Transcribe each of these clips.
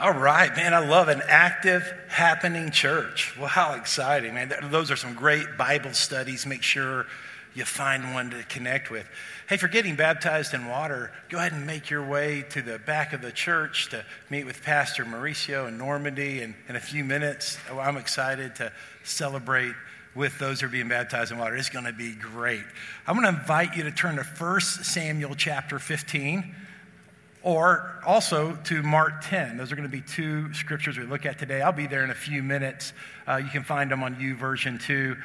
All right, man, I love an active, happening church. Well, how exciting, man. Those are some great Bible studies. Make sure you find one to connect with. Hey, for getting baptized in water, go ahead and make your way to the back of the church to meet with Pastor Mauricio and Normandy in, in a few minutes. Oh, I'm excited to celebrate with those who are being baptized in water. It's going to be great. I'm going to invite you to turn to 1 Samuel chapter 15 or also to Mark 10. Those are going to be two scriptures we look at today. I'll be there in a few minutes. Uh, you can find them on YouVersion too.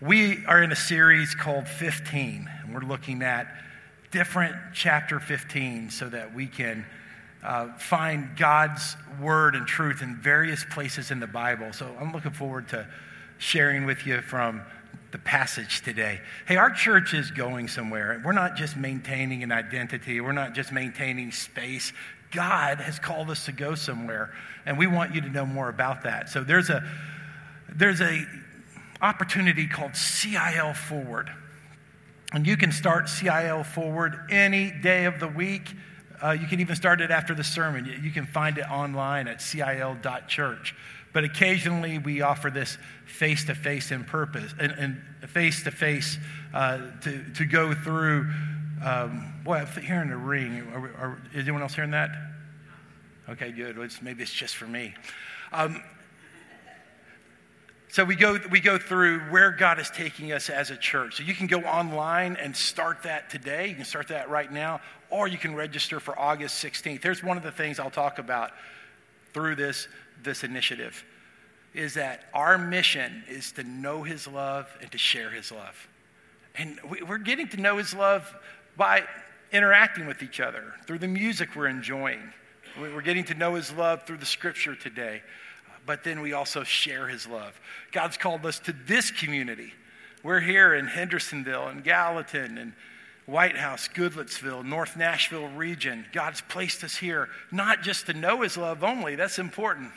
We are in a series called 15, and we're looking at different chapter 15 so that we can uh, find God's word and truth in various places in the Bible. So I'm looking forward to sharing with you from the passage today. Hey, our church is going somewhere. We're not just maintaining an identity, we're not just maintaining space. God has called us to go somewhere, and we want you to know more about that. So there's a there's a opportunity called CIL Forward. And you can start CIL Forward any day of the week. Uh, you can even start it after the sermon. You, can find it online at cil.church. But occasionally we offer this face to face in purpose and face to face to go through. Um, boy, I'm hearing a ring. Are, are, is anyone else hearing that? Okay, good. It's, maybe it's just for me. Um, so we go, we go through where God is taking us as a church. So you can go online and start that today. You can start that right now, or you can register for August 16th. There's one of the things I'll talk about through this, this initiative is that our mission is to know his love and to share his love. And we, we're getting to know his love by interacting with each other, through the music we're enjoying. We're getting to know his love through the scripture today but then we also share his love. God's called us to this community. We're here in Hendersonville and Gallatin and White House, Goodlettsville, North Nashville region. God's placed us here not just to know his love only, that's important,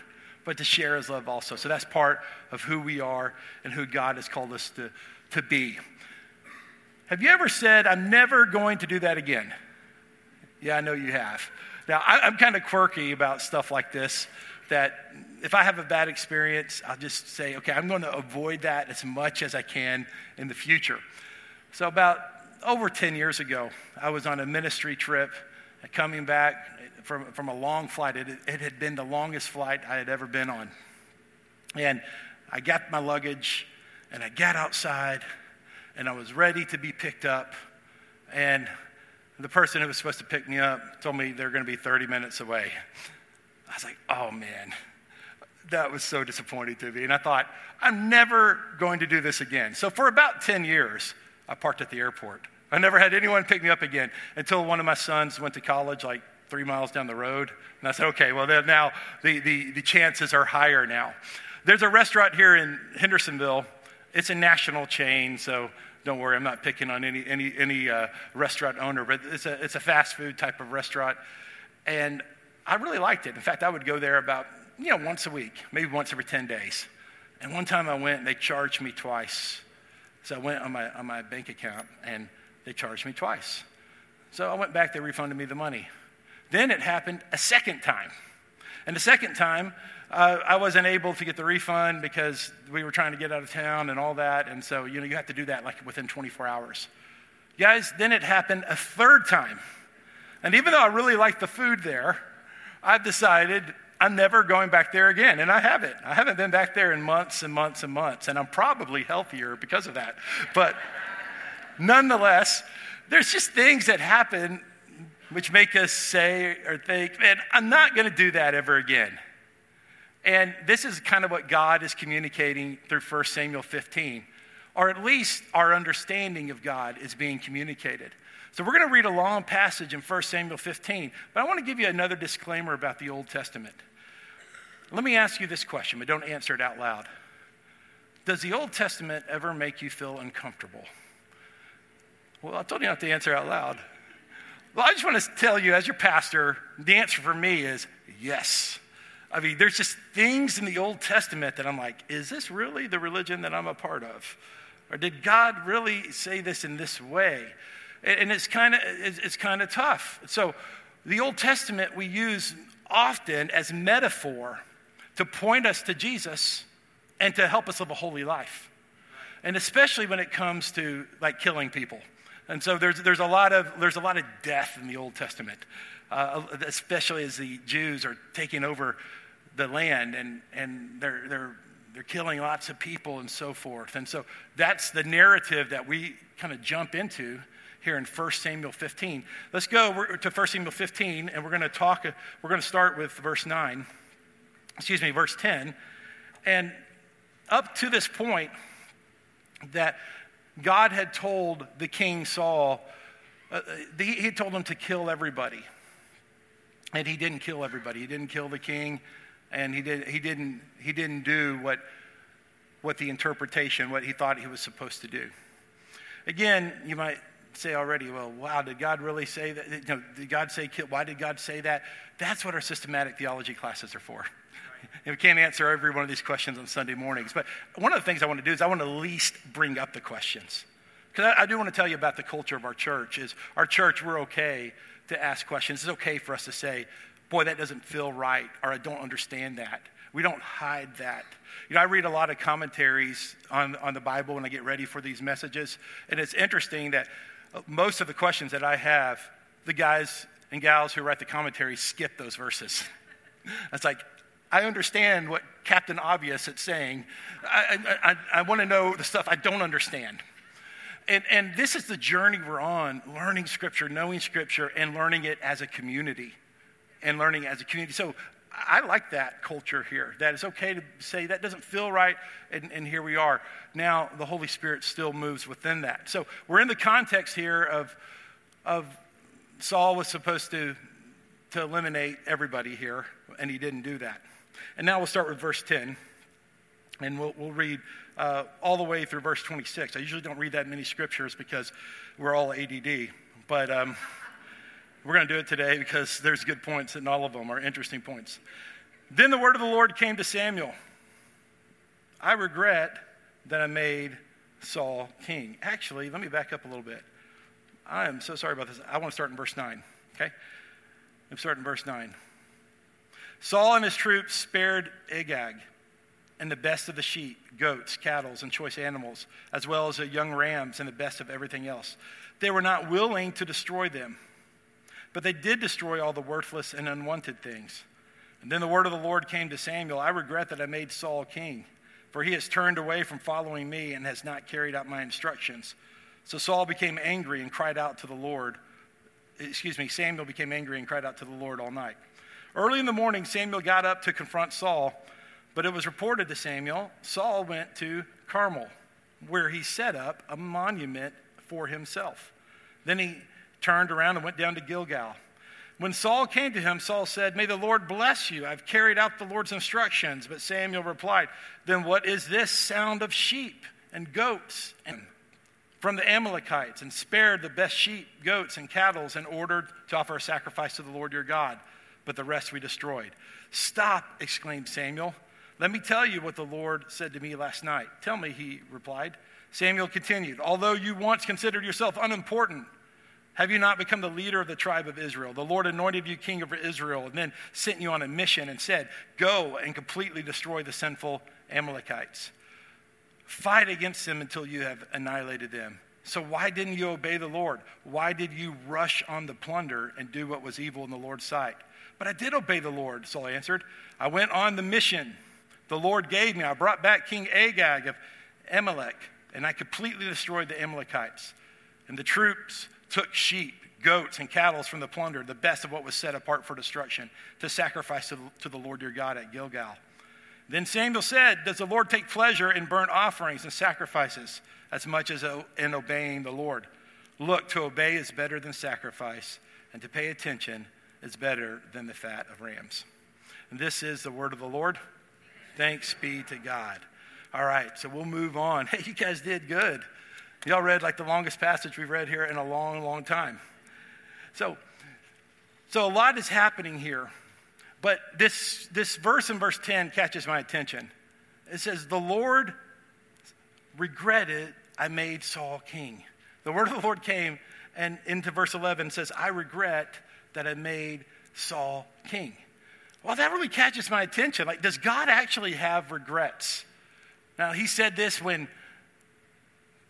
but to share his love also. So that's part of who we are and who God has called us to, to be. Have you ever said, I'm never going to do that again? Yeah, I know you have. Now, I, am kind of quirky about stuff like this that if I have a bad experience, I'll just say, okay, I'm going to avoid that as much as I can in the future. So, about over 10 years ago, I was on a ministry trip coming back from, from a long flight. It, it had been the longest flight I had ever been on. And I got my luggage and I got outside and I was ready to be picked up. And the person who was supposed to pick me up told me they're going to be 30 minutes away. I was like, oh man, that was so disappointing to me. And I thought, I'm never going to do this again. So for about 10 years, I parked at the airport. I never had anyone pick me up again until one of my sons went to college like three miles down the road. And I said, okay, well, now the, the, the chances are higher now. There's a restaurant here in Hendersonville. It's a national chain, so don't worry, I'm not picking on any, any, any uh, restaurant owner, but it's a, it's a fast food type of restaurant. And I really liked it. In fact, I would go there about, you know, once a week, maybe once every 10 days. And one time I went and they charged me twice. So I went on my, on my bank account and they charged me twice. So I went back, they refunded me the money. Then it happened a second time. And the second time, uh, I wasn't able to get the refund because we were trying to get out of town and all that. And so, you know, you have to do that like within 24 hours. Guys, then it happened a third time. And even though I really liked the food there, I've decided I'm never going back there again. And I haven't. I haven't been back there in months and months and months. And I'm probably healthier because of that. But nonetheless, there's just things that happen which make us say or think, man, I'm not going to do that ever again. And this is kind of what God is communicating through 1 Samuel 15, or at least our understanding of God is being communicated. So we're going to read a long passage in 1 Samuel 15, but I want to give you another disclaimer about the Old Testament. Let me ask you this question, but don't answer it out loud. Does the Old Testament ever make you feel uncomfortable? Well, I told you not to answer out loud. Well, I just want to tell you, as your pastor, the answer for me is yes. I mean, there's just things in the Old Testament that I'm like, is this really the religion that I'm a part of? Or did God really say this in this way? and it's kind of it's kind of tough. So, the Old Testament we use often as metaphor to point us to Jesus and to help us live a holy life. And especially when it comes to like killing people. And so there's, there's, a, lot of, there's a lot of death in the Old Testament, uh, especially as the Jews are taking over the land and, and they're, they're, they're killing lots of people and so forth. And so that's the narrative that we kind of jump into here in 1 Samuel 15. Let's go to 1 Samuel 15 and we're going to talk, we're going to start with verse 9, excuse me, verse 10. And up to this point, that God had told the king Saul, uh, he had told him to kill everybody. And he didn't kill everybody. He didn't kill the king, and he, did, he, didn't, he didn't do what, what the interpretation, what he thought he was supposed to do. Again, you might say already, well, wow, did God really say that? You know, did God say kill? Why did God say that? That's what our systematic theology classes are for. And we can't answer every one of these questions on Sunday mornings. But one of the things I want to do is I want to at least bring up the questions. Because I, I, do want to tell you about the culture of our church is our church, we're okay to ask questions. It's okay for us to say, boy, that doesn't feel right, or I don't understand that. We don't hide that. You know, I read a lot of commentaries on, on the Bible when I get ready for these messages, and it's interesting that uh, most of the questions that I have, the guys and gals who write the commentaries skip those verses. It's like, I understand what Captain Obvious is saying. I, I, I want to know the stuff I don't understand. And, and this is the journey we're on learning Scripture, knowing Scripture, and learning it as a community. And learning as a community. So I like that culture here, that it's okay to say that doesn't feel right, and, and, here we are. Now, the Holy Spirit still moves within that. So we're in the context here of, of Saul was supposed to, to eliminate everybody here, and he didn't do that. And now we'll start with verse 10, and we'll, we'll read uh, all the way through verse 26. I usually don't read that many scriptures because we're all ADD, but um, we're going to do it today because there's good points, and all of them are interesting points. Then the word of the Lord came to Samuel I regret that I made Saul king. Actually, let me back up a little bit. I am so sorry about this. I want to start in verse 9, okay? I'm starting in verse 9. Saul and his troops spared Agag and the best of the sheep, goats, cattle, and choice animals, as well as the young rams and the best of everything else. They were not willing to destroy them, but they did destroy all the worthless and unwanted things. And then the word of the Lord came to Samuel I regret that I made Saul king, for he has turned away from following me and has not carried out my instructions. So Saul became angry and cried out to the Lord. Excuse me, Samuel became angry and cried out to the Lord all night. Early in the morning, Samuel got up to confront Saul, but it was reported to Samuel Saul went to Carmel, where he set up a monument for himself. Then he turned around and went down to Gilgal. When Saul came to him, Saul said, May the Lord bless you. I've carried out the Lord's instructions. But Samuel replied, Then what is this sound of sheep and goats and from the Amalekites and spared the best sheep, goats, and cattle and ordered to offer a sacrifice to the Lord your God? But the rest we destroyed. Stop, exclaimed Samuel. Let me tell you what the Lord said to me last night. Tell me, he replied. Samuel continued, Although you once considered yourself unimportant, have you not become the leader of the tribe of Israel? The Lord anointed you king over Israel and then sent you on a mission and said, Go and completely destroy the sinful Amalekites. Fight against them until you have annihilated them. So, why didn't you obey the Lord? Why did you rush on the plunder and do what was evil in the Lord's sight? But I did obey the Lord, Saul answered. I went on the mission the Lord gave me. I brought back King Agag of Amalek, and I completely destroyed the Amalekites. And the troops took sheep, goats, and cattle from the plunder, the best of what was set apart for destruction, to sacrifice to the, to the Lord your God at Gilgal. Then Samuel said, Does the Lord take pleasure in burnt offerings and sacrifices as much as in obeying the Lord? Look, to obey is better than sacrifice, and to pay attention is better than the fat of rams. And this is the word of the Lord. Thanks be to God. All right, so we'll move on. Hey, you guys did good. Y'all read like the longest passage we've read here in a long, long time. So, so a lot is happening here. But this, this verse in verse 10 catches my attention. It says, The Lord regretted I made Saul king. The word of the Lord came and into verse 11 says, I regret that had made Saul king. well, that really catches my attention. Like, does God actually have regrets? Now, he said this when,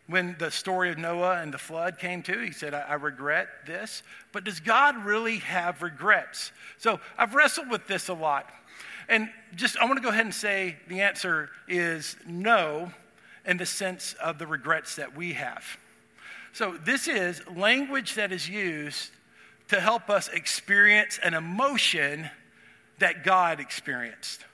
when the story of Noah and the flood came to. He said, I, I regret this. But does God really have regrets? So I've wrestled with this a lot. And just, I want to go ahead and say the answer is no in the sense of the regrets that we have. So, this is language that is used to help us experience an emotion that God experienced.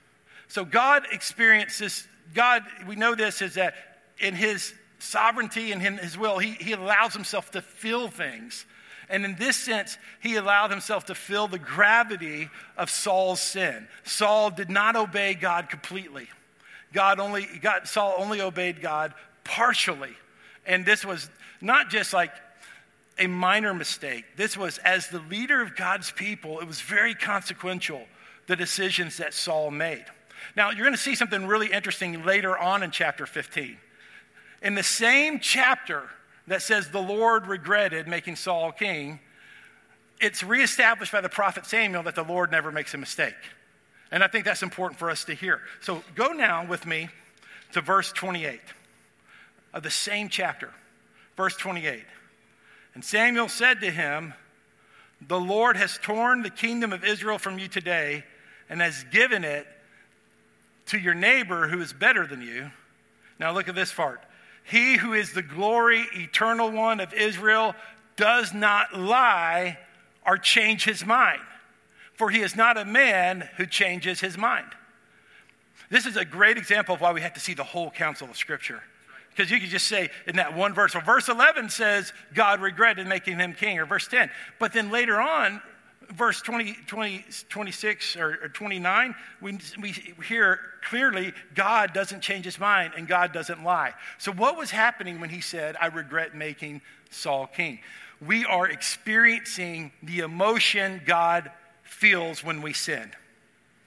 So God experiences, God, we know this is that in his sovereignty and in his will, he, he allows himself to feel things. And in this sense, he allowed himself to feel the gravity of Saul's sin. Saul did not obey God completely. God only, God, Saul only obeyed God partially. And this was not just like a minor mistake. This was, as the leader of God's people, it was very consequential the decisions that Saul made. Now, you're going to see something really interesting later on in chapter 15. In the same chapter that says the Lord regretted making Saul king, it's reestablished by the prophet Samuel that the Lord never makes a mistake. And I think that's important for us to hear. So go now with me to verse 28 of the same chapter. Verse 28. And Samuel said to him, The Lord has torn the kingdom of Israel from you today and has given it to your neighbor who is better than you. Now look at this part. He who is the glory, eternal one of Israel does not lie or change his mind, for he is not a man who changes his mind. This is a great example of why we have to see the whole counsel of Scripture. Because you could just say in that one verse, well, verse 11 says God regretted making him king, or verse 10. But then later on, verse 20, 20 26 or, or 29, we, we hear clearly God doesn't change his mind and God doesn't lie. So, what was happening when he said, I regret making Saul king? We are experiencing the emotion God feels when we sin.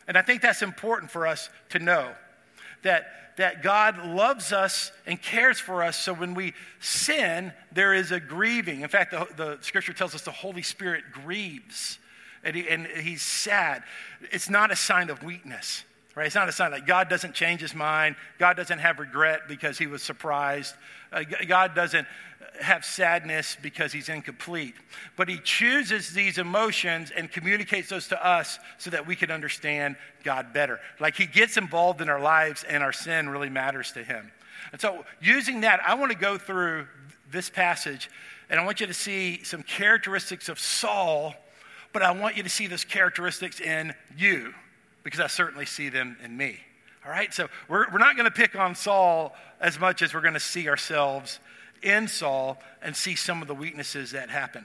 And I think that's important for us to know that that God loves us and cares for us. So when we sin, there is a grieving. In fact, the, the scripture tells us the Holy Spirit grieves and, he, and he's sad, it's not a sign of weakness. Right? It's not a sign that God doesn't change his mind. God doesn't have regret because he was surprised. Uh, God doesn't have sadness because he's incomplete. But he chooses these emotions and communicates those to us so that we can understand God better. Like he gets involved in our lives and our sin really matters to him. And so, using that, I want to go through this passage and I want you to see some characteristics of Saul but I want you to see those characteristics in you because I certainly see them in me. All right, so we're, we're not going to pick on Saul as much as we're going to see ourselves in Saul and see some of the weaknesses that happen.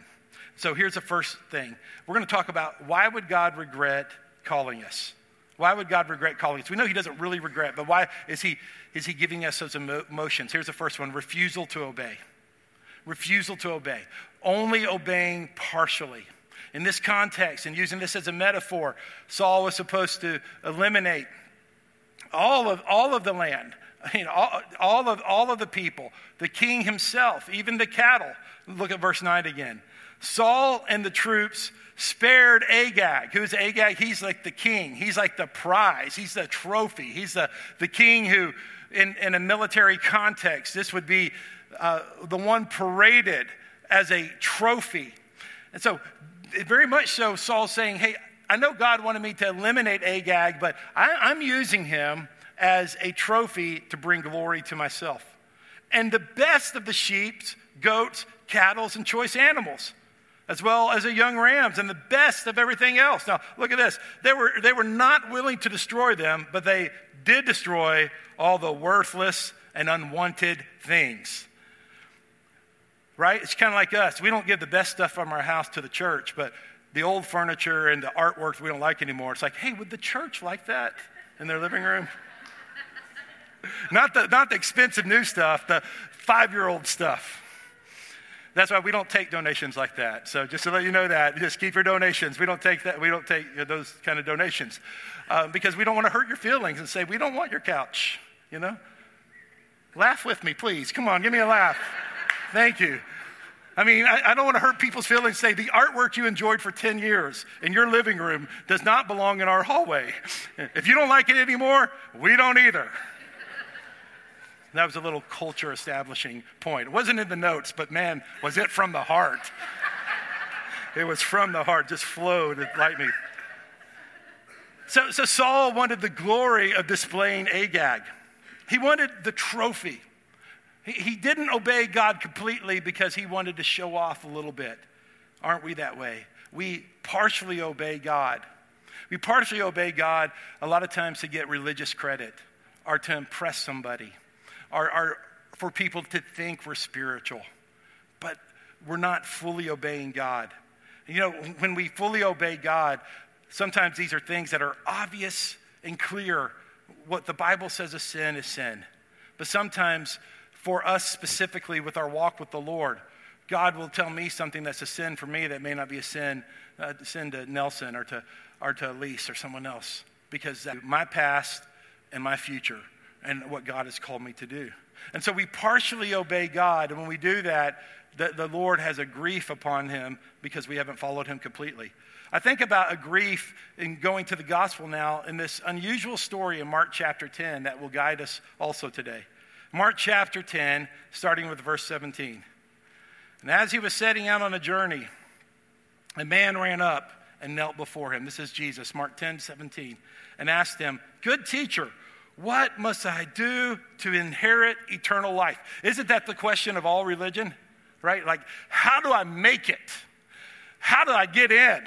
So here's the first thing we're going to talk about why would God regret calling us? Why would God regret calling us? We know He doesn't really regret, but why is He, is he giving us those emotions? Here's the first one refusal to obey. Refusal to obey. Only obeying partially. In this context, and using this as a metaphor, Saul was supposed to eliminate all of, all of the land, I mean, all, all, of, all of the people, the king himself, even the cattle. Look at verse 9 again. Saul and the troops spared Agag. Who's Agag? He's like the king. He's like the prize. He's the trophy. He's the, the king who, in, in a military context, this would be uh, the one paraded as a trophy. And so very much so, Saul's saying, Hey, I know God wanted me to eliminate Agag, but I, am using him as a trophy to bring glory to myself. And the best of the sheep, goats, cattle, and choice animals, as well as the young rams, and the best of everything else. Now, look at this. They were, they were not willing to destroy them, but they did destroy all the worthless and unwanted things right? It's kind of like us. We don't give the best stuff from our house to the church, but the old furniture and the artwork we don't like anymore. It's like, hey, would the church like that in their living room? Not, the, not the expensive new stuff, the five year old stuff. That's why we don't take donations like that. So just to let you know that, just keep your donations. We don't take that. We don't take those kind of donations uh, because we don't want to hurt your feelings and say we don't want your couch. You know, laugh with me, please. Come on, give me a laugh. Thank you. I mean, I, I don't want to hurt people's feelings. Say the artwork you enjoyed for 10 years in your living room does not belong in our hallway. If you don't like it anymore, we don't either. That was a little culture establishing point. It wasn't in the notes, but man, was it from the heart. it was from the heart, just flowed like me. So, so Saul wanted the glory of displaying Agag. He wanted the trophy. He, he didn't obey God completely because he wanted to show off a little bit. Aren't we that way? We partially obey God. We partially obey God a lot of times to get religious credit or to impress somebody are, are for people to think we're spiritual, but we're not fully obeying God. You know, when we fully obey God, sometimes these are things that are obvious and clear. What the Bible says a sin is sin. But sometimes, for us specifically with our walk with the Lord, God will tell me something that's a sin for me that may not be a sin, uh, sin to Nelson or to, or to Elise or someone else. Because my past and my future and what God has called me to do. And so we partially obey God. And when we do that, the, the Lord has a grief upon him because we haven't followed him completely. I think about a grief in going to the gospel now in this unusual story in Mark chapter 10 that will guide us also today. Mark chapter 10, starting with verse 17. And as he was setting out on a journey, a man ran up and knelt before him. This is Jesus, Mark 10, 17, and asked him, Good teacher, what must I do to inherit eternal life? Isn't that the question of all religion? Right? Like, how do I make it? How do I get in?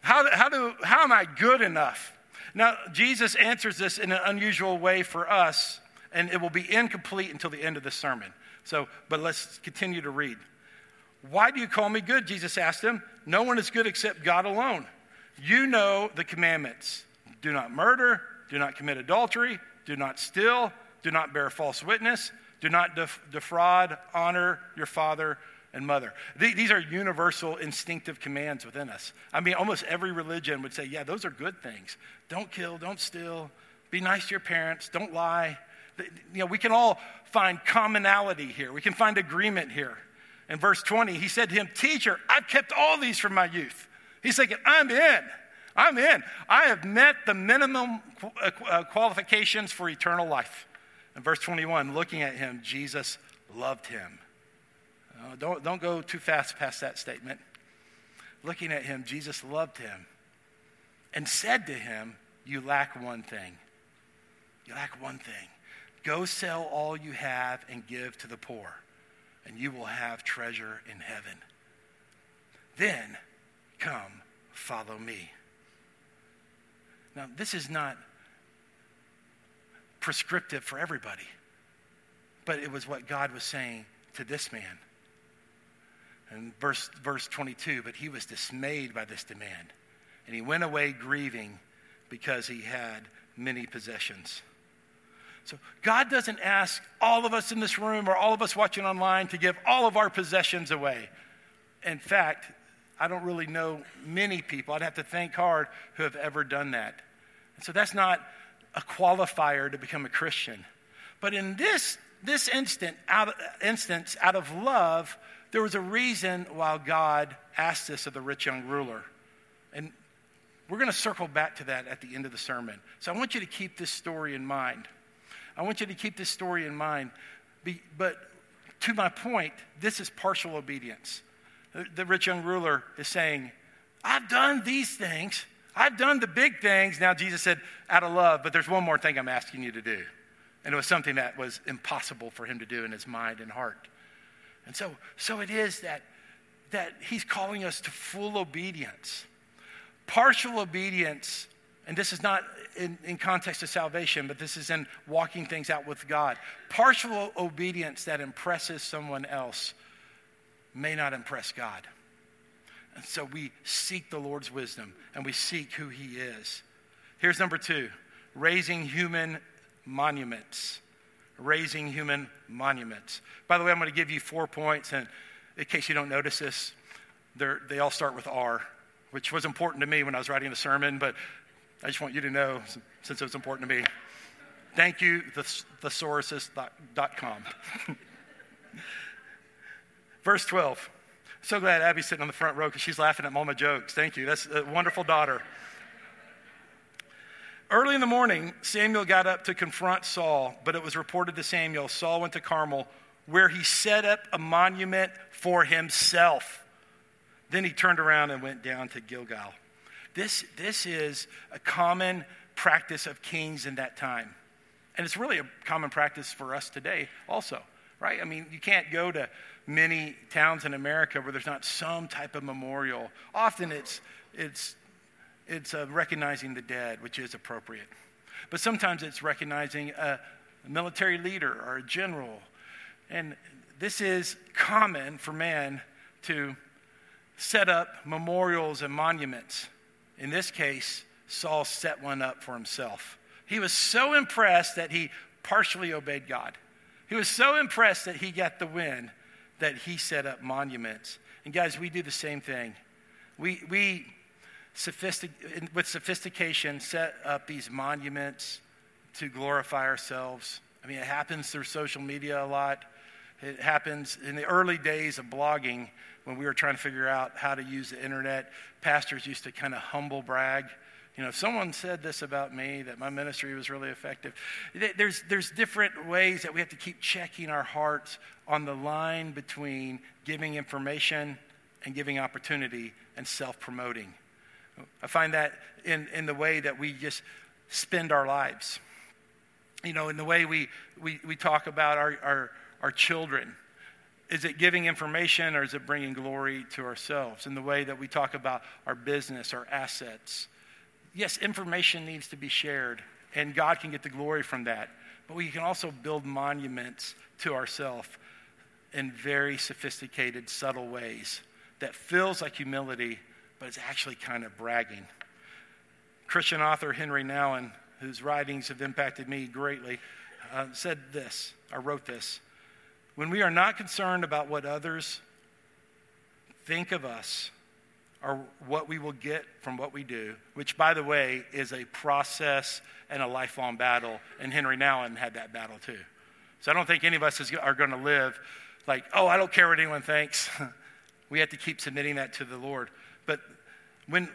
How, how, do, how am I good enough? Now, Jesus answers this in an unusual way for us, and it will be incomplete until the end of the sermon. So, but let's continue to read. Why do you call me good? Jesus asked him. No one is good except God alone. You know the commandments do not murder do not commit adultery, do not steal, do not bear false witness, do not def- defraud, honor your father and mother. These are universal instinctive commands within us. I mean, almost every religion would say, yeah, those are good things. Don't kill, don't steal, be nice to your parents, don't lie. You know, we can all find commonality here. We can find agreement here. In verse 20, he said to him, Teacher, I've kept all these from my youth. He's thinking, I'm in. I'm in. I have met the minimum uh, uh, qualifications for eternal life. In verse 21, looking at him, Jesus loved him. Uh, don't, don't go too fast past that statement. Looking at him, Jesus loved him and said to him, You lack one thing. You lack one thing. Go sell all you have and give to the poor, and you will have treasure in heaven. Then come, follow me. Now, this is not prescriptive for everybody, but it was what God was saying to this man. And verse, verse 22 but he was dismayed by this demand, and he went away grieving because he had many possessions. So, God doesn't ask all of us in this room or all of us watching online to give all of our possessions away. In fact, I don't really know many people, I'd have to think hard, who have ever done that. And so that's not a qualifier to become a Christian. But in this, this instant, out, instance, out of love, there was a reason why God asked this of the rich young ruler. And we're going to circle back to that at the end of the sermon. So I want you to keep this story in mind. I want you to keep this story in mind. But to my point, this is partial obedience. The rich young ruler is saying, I've done these things. I've done the big things. Now, Jesus said, out of love, but there's one more thing I'm asking you to do. And it was something that was impossible for him to do in his mind and heart. And so, so it is that, that he's calling us to full obedience. Partial obedience, and this is not in, in context of salvation, but this is in walking things out with God. Partial obedience that impresses someone else may not impress God. And so we seek the Lord's wisdom and we seek who He is. Here's number two raising human monuments. Raising human monuments. By the way, I'm going to give you four points, and in case you don't notice this, they all start with R, which was important to me when I was writing the sermon, but I just want you to know since it was important to me. Thank you, thesaurus.com. Verse 12. So glad Abby's sitting on the front row because she's laughing at mama jokes. Thank you. That's a wonderful daughter. Early in the morning, Samuel got up to confront Saul, but it was reported to Samuel Saul went to Carmel, where he set up a monument for himself. Then he turned around and went down to Gilgal. This, this is a common practice of kings in that time. And it's really a common practice for us today also, right? I mean, you can't go to many towns in America where there's not some type of memorial. Often it's, it's, it's uh, recognizing the dead, which is appropriate. But sometimes it's recognizing a military leader or a general. And this is common for man to set up memorials and monuments. In this case, Saul set one up for himself. He was so impressed that he partially obeyed God. He was so impressed that he got the win that he set up monuments. And guys, we do the same thing. We, we sophistic, with sophistication, set up these monuments to glorify ourselves. I mean, it happens through social media a lot. It happens in the early days of blogging when we were trying to figure out how to use the internet. Pastors used to kind of humble brag. You know, if someone said this about me, that my ministry was really effective. There's, there's different ways that we have to keep checking our hearts on the line between giving information and giving opportunity and self promoting. I find that in, in the way that we just spend our lives. You know, in the way we, we, we talk about our, our, our children. Is it giving information or is it bringing glory to ourselves? In the way that we talk about our business, our assets yes, information needs to be shared, and God can get the glory from that. But we can also build monuments to ourselves in very sophisticated, subtle ways that feels like humility, but it's actually kind of bragging. Christian author Henri Nouwen, whose writings have impacted me greatly, uh, said this, or wrote this When we are not concerned about what others think of us, or what we will get from what we do, which, by the way, is a process and a lifelong battle. And Henri Nouwen had that battle too. So I don't think any of us is, are going to live like, oh, I don't care what anyone thinks. we have to keep submitting that to the Lord. But when,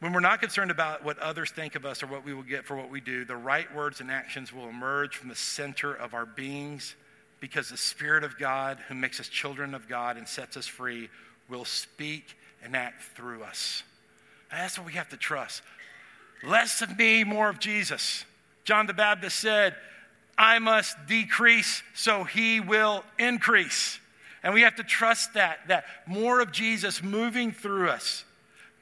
when we're not concerned about what others think of us or what we will get for what we do, the right words and actions will emerge from the center of our beings because the Spirit of God, who makes us children of God and sets us free, will speak and act through us. That's what we have to trust. Less of me, more of Jesus. John the Baptist said, I must decrease so he will increase. And we have to trust that, that more of Jesus moving through us,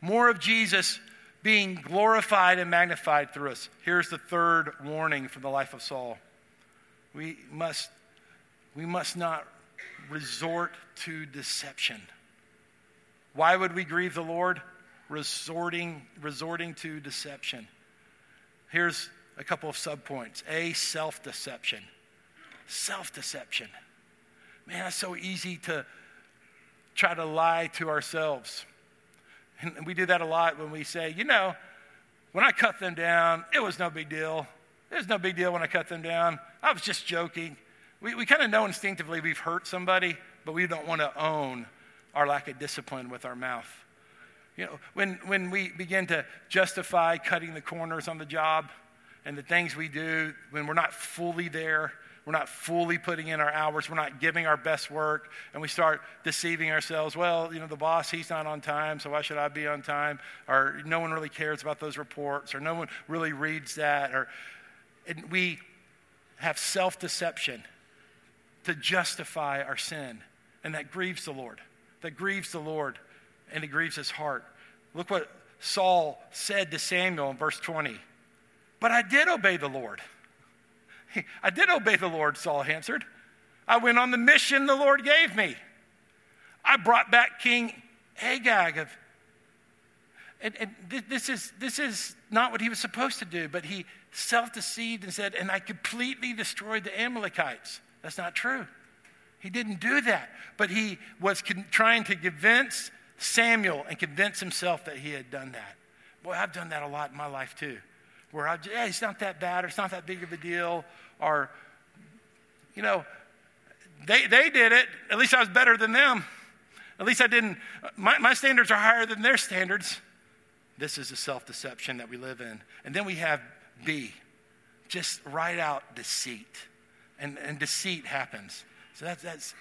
more of Jesus being glorified and magnified through us. Here's the third warning from the life of Saul. We must, we must not resort to deception. Why would we grieve the Lord? Resorting, resorting to deception. Here's a couple of subpoints. A, self deception. Self deception. Man, it's so easy to try to lie to ourselves. And we do that a lot when we say, you know, when I cut them down, it was no big deal. It was no big deal when I cut them down. I was just joking. We, we kind of know instinctively we've hurt somebody, but we don't want to own our lack of discipline with our mouth. You know, when, when we begin to justify cutting the corners on the job and the things we do, when we're not fully there, we're not fully putting in our hours, we're not giving our best work, and we start deceiving ourselves. Well, you know, the boss, he's not on time, so why should I be on time? Or no one really cares about those reports, or no one really reads that. Or and we have self deception to justify our sin, and that grieves the Lord that grieves the Lord and it grieves his heart. Look what Saul said to Samuel in verse 20. But I did obey the Lord. I did obey the Lord, Saul answered. I went on the mission the Lord gave me. I brought back King Agag of and, and this, is, this is not what he was supposed to do, but he self deceived and said, And I completely destroyed the Amalekites. That's not true. He didn't do that. But he was con- trying to convince Samuel and convince himself that he had done that. Boy, I've done that a lot in my life too. Where I, yeah, it's not that bad or it's not that big of a deal. Or, you know, they, they did it. At least I was better than them. At least I didn't, my, my standards are higher than their standards. This is the self deception that we live in. And then we have B, just right out deceit. And, and deceit happens. So that's, that's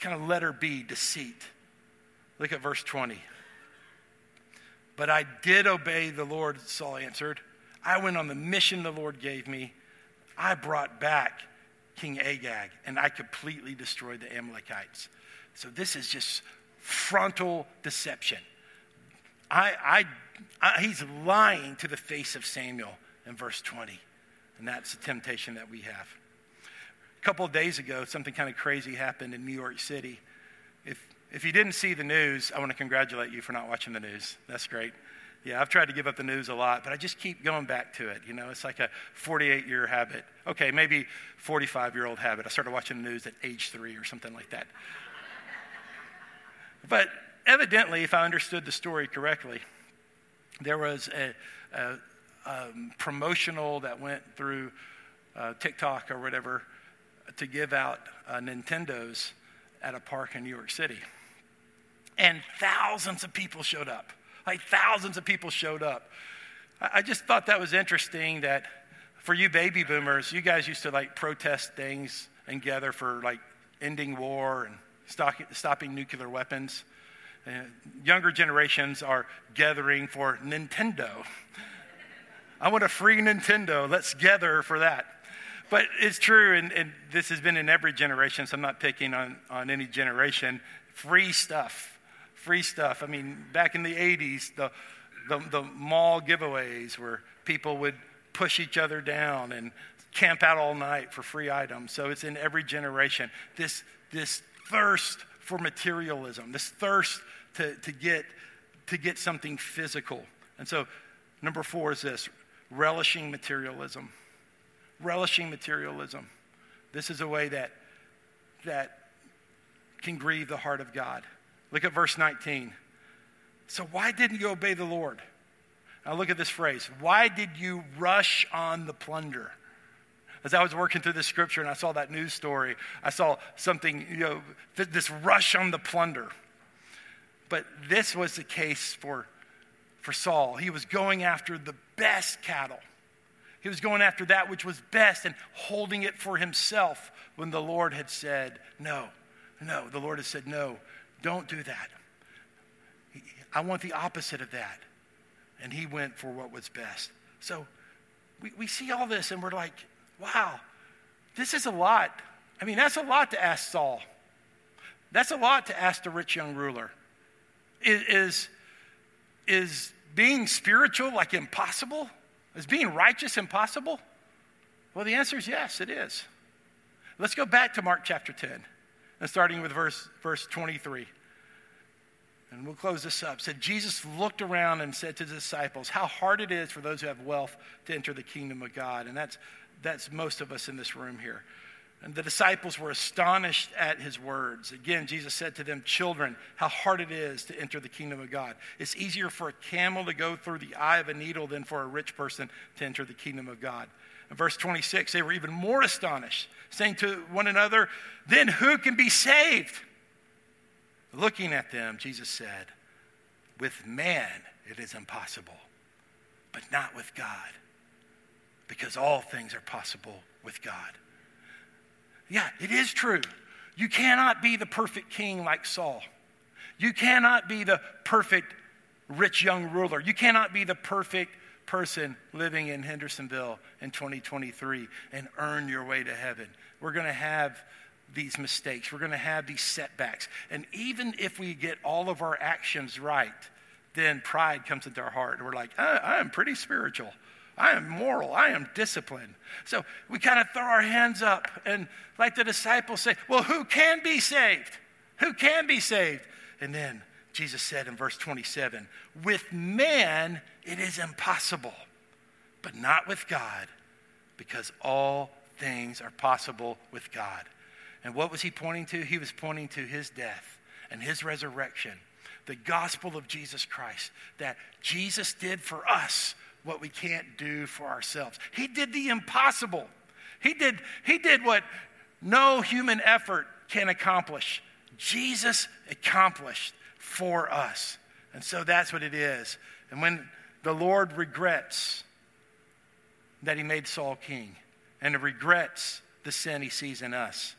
kind of letter B, deceit. Look at verse 20. But I did obey the Lord, Saul answered. I went on the mission the Lord gave me. I brought back King Agag, and I completely destroyed the Amalekites. So this is just frontal deception. I, I, I, he's lying to the face of Samuel in verse 20. And that's the temptation that we have. A couple of days ago, something kind of crazy happened in New York City. If, if you didn't see the news, I want to congratulate you for not watching the news. That's great. Yeah, I've tried to give up the news a lot, but I just keep going back to it. You know, it's like a 48 year habit. Okay, maybe 45 year old habit. I started watching the news at age three or something like that. but evidently, if I understood the story correctly, there was a, a, a promotional that went through uh, TikTok or whatever to give out uh, Nintendos at a park in New York City. And thousands of people showed up. Like thousands of people showed up. I, I just thought that was interesting that for you baby boomers, you guys used to like protest things and gather for like ending war and stopping, stopping nuclear weapons. Uh, younger generations are gathering for Nintendo. I want a free Nintendo. Let's gather for that. But it's true, and, and, this has been in every generation, so I'm not picking on, on any generation. Free stuff. Free stuff. I mean, back in the 80s, the, the, the mall giveaways where people would push each other down and camp out all night for free items. So it's in every generation. This, this thirst for materialism, this thirst to, to, get, to get something physical. And so, number four is this relishing materialism relishing materialism. This is a way that, that can grieve the heart of God. Look at verse 19. So, why didn't you obey the Lord? Now, look at this phrase. Why did you rush on the plunder? As I was working through the scripture and I saw that news story, I saw something, you know, th- this rush on the plunder. But this was the case for, for Saul. He was going after the best cattle. He was going after that which was best and holding it for himself when the Lord had said, No, no. The Lord had said, No, don't do that. I want the opposite of that. And he went for what was best. So we, we see all this and we're like, wow, this is a lot. I mean, that's a lot to ask Saul. That's a lot to ask the rich young ruler. Is, is, is being spiritual like impossible? Is being righteous impossible? Well, the answer is yes, it is. Let's go back to Mark chapter 10, and starting with verse, verse 23. And we'll close this up. Said Jesus looked around and said to the disciples, How hard it is for those who have wealth to enter the kingdom of God. And that's, that's most of us in this room here. And the disciples were astonished at his words. Again, Jesus said to them, Children, how hard it is to enter the kingdom of God. It's easier for a camel to go through the eye of a needle than for a rich person to enter the kingdom of God. In verse 26, they were even more astonished, saying to one another, Then who can be saved? Looking at them, Jesus said, With man it is impossible, but not with God, because all things are possible with God. Yeah, it is true. You cannot be the perfect king like Saul. You cannot be the perfect rich young ruler. You cannot be the perfect person living in Hendersonville in 2023 and earn your way to heaven. We're going to have these mistakes. We're going to have these setbacks. And even if we get all of our actions right, then pride comes into our heart and we're like, uh, I, I am pretty spiritual. I am moral. I am disciplined. So we kind of throw our hands up and, like the disciples say, Well, who can be saved? Who can be saved? And then Jesus said in verse 27 With man it is impossible, but not with God, because all things are possible with God. And what was he pointing to? He was pointing to his death and his resurrection, the gospel of Jesus Christ, that Jesus did for us what we can't do for ourselves. He did the impossible. He did, he did what no human effort can accomplish. Jesus accomplished for us. And so that's what it is. And when the Lord regrets that he made Saul king and regrets the sin he sees in us,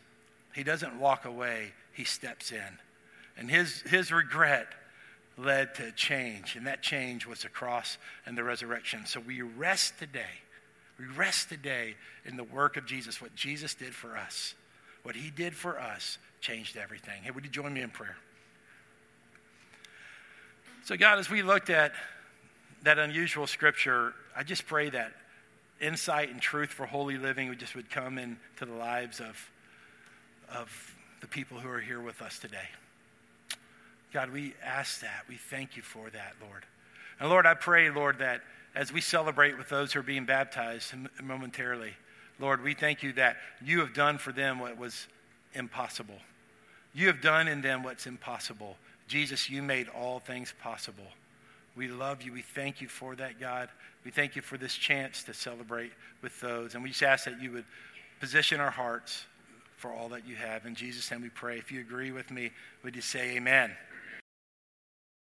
he doesn't walk away, he steps in. And his, his regret led to change, and that change was the cross and the resurrection. So we rest today. We rest today in the work of Jesus, what Jesus did for us. What he did for us changed everything. Hey, would you join me in prayer? So, God, as we looked at that unusual scripture, I just pray that insight and truth for holy living would just would come into the lives of, of the people who are here with us today. God, we ask that. We thank you for that, Lord. And Lord, I pray, Lord, that as we celebrate with those who are being baptized momentarily, Lord, we thank you that you have done for them what was impossible. You have done in them what's impossible. Jesus, you made all things possible. We love you. We thank you for that, God. We thank you for this chance to celebrate with those. And we just ask that you would position our hearts for all that you have. In Jesus' name we pray. If you agree with me, would you say amen?